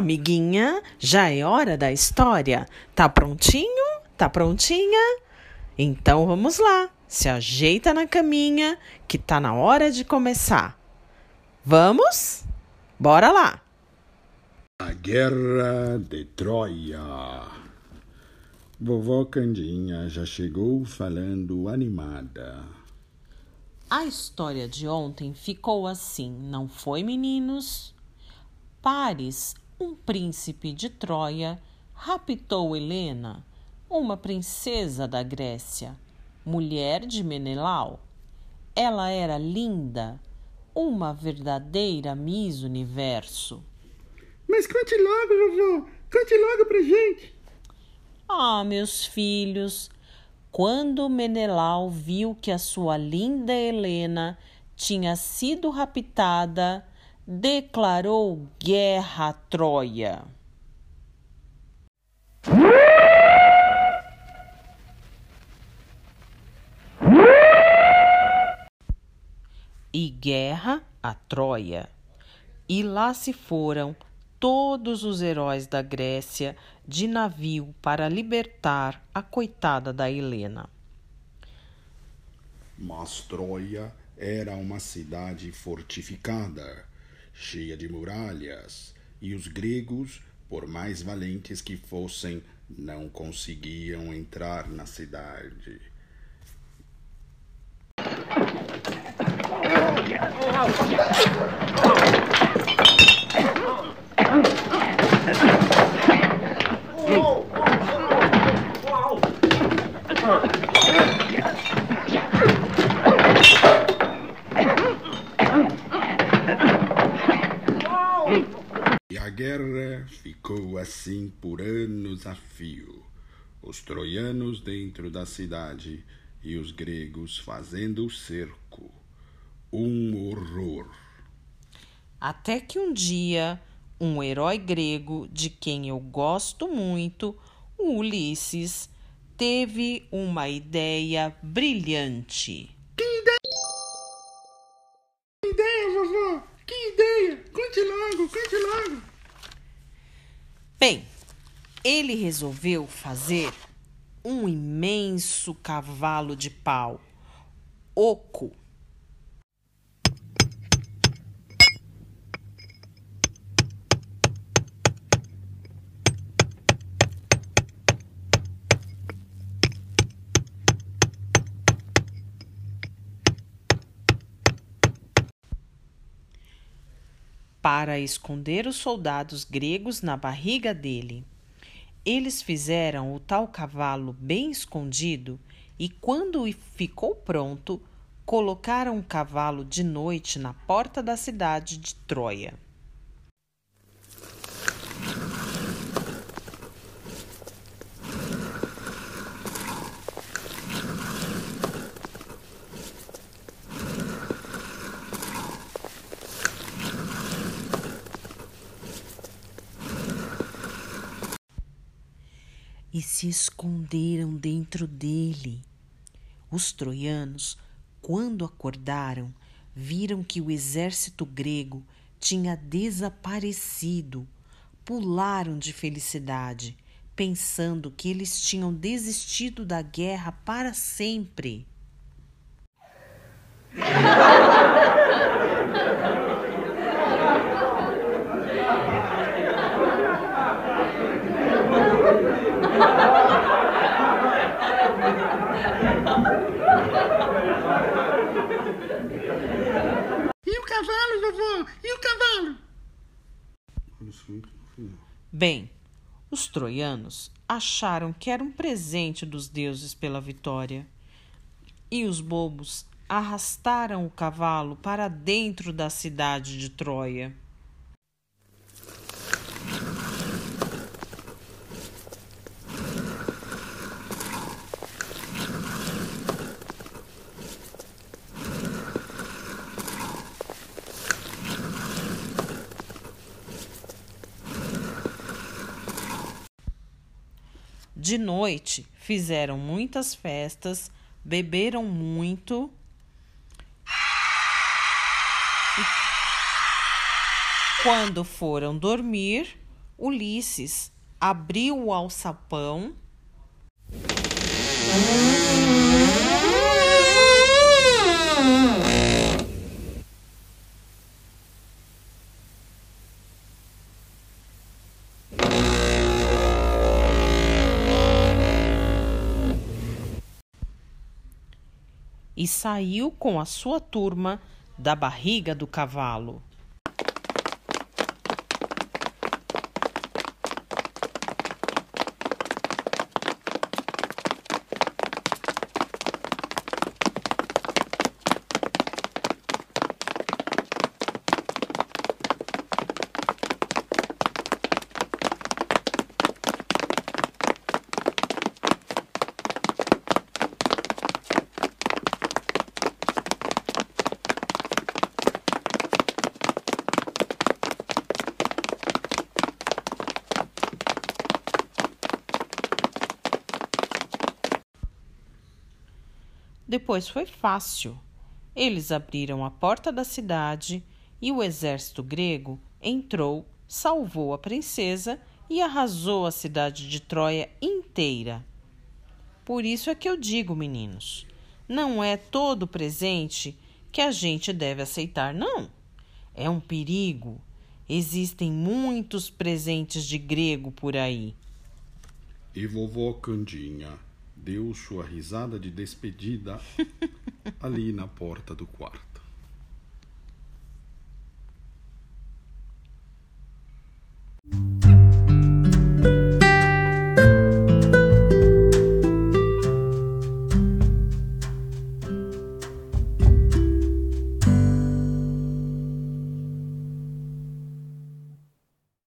amiguinha, já é hora da história. Tá prontinho? Tá prontinha? Então vamos lá. Se ajeita na caminha que tá na hora de começar. Vamos? Bora lá. A Guerra de Troia. Vovó Candinha já chegou falando animada. A história de ontem ficou assim, não foi, meninos? Paris, um príncipe de Troia, raptou Helena, uma princesa da Grécia, mulher de Menelau. Ela era linda, uma verdadeira Miss Universo. Mas conte logo, vovô! Conte logo pra gente! Ah, meus filhos, quando Menelau viu que a sua linda Helena tinha sido raptada, declarou guerra a Troia. E guerra a Troia. E lá se foram todos os heróis da Grécia de navio para libertar a coitada da Helena. Mas Troia era uma cidade fortificada cheia de muralhas, e os gregos, por mais valentes que fossem, não conseguiam entrar na cidade. Ficou assim por anos a fio. Os troianos dentro da cidade e os gregos fazendo o cerco. Um horror. Até que um dia, um herói grego de quem eu gosto muito, o Ulisses, teve uma ideia brilhante. Ele resolveu fazer um imenso cavalo de pau, oco, para esconder os soldados gregos na barriga dele. Eles fizeram o tal cavalo bem escondido e, quando ficou pronto, colocaram o cavalo de noite na porta da cidade de Troia. E se esconderam dentro dele. Os troianos, quando acordaram, viram que o exército grego tinha desaparecido. Pularam de felicidade, pensando que eles tinham desistido da guerra para sempre. E o cavalo, vovô? E o cavalo? Bem, os troianos acharam que era um presente dos deuses pela vitória. E os bobos arrastaram o cavalo para dentro da cidade de Troia. De noite fizeram muitas festas, beberam muito. E quando foram dormir, Ulisses abriu o alçapão. E saiu com a sua turma da barriga do cavalo. Depois foi fácil. Eles abriram a porta da cidade e o exército grego entrou, salvou a princesa e arrasou a cidade de Troia inteira. Por isso é que eu digo, meninos, não é todo presente que a gente deve aceitar, não. É um perigo. Existem muitos presentes de grego por aí. E vovó Candinha deu sua risada de despedida ali na porta do quarto.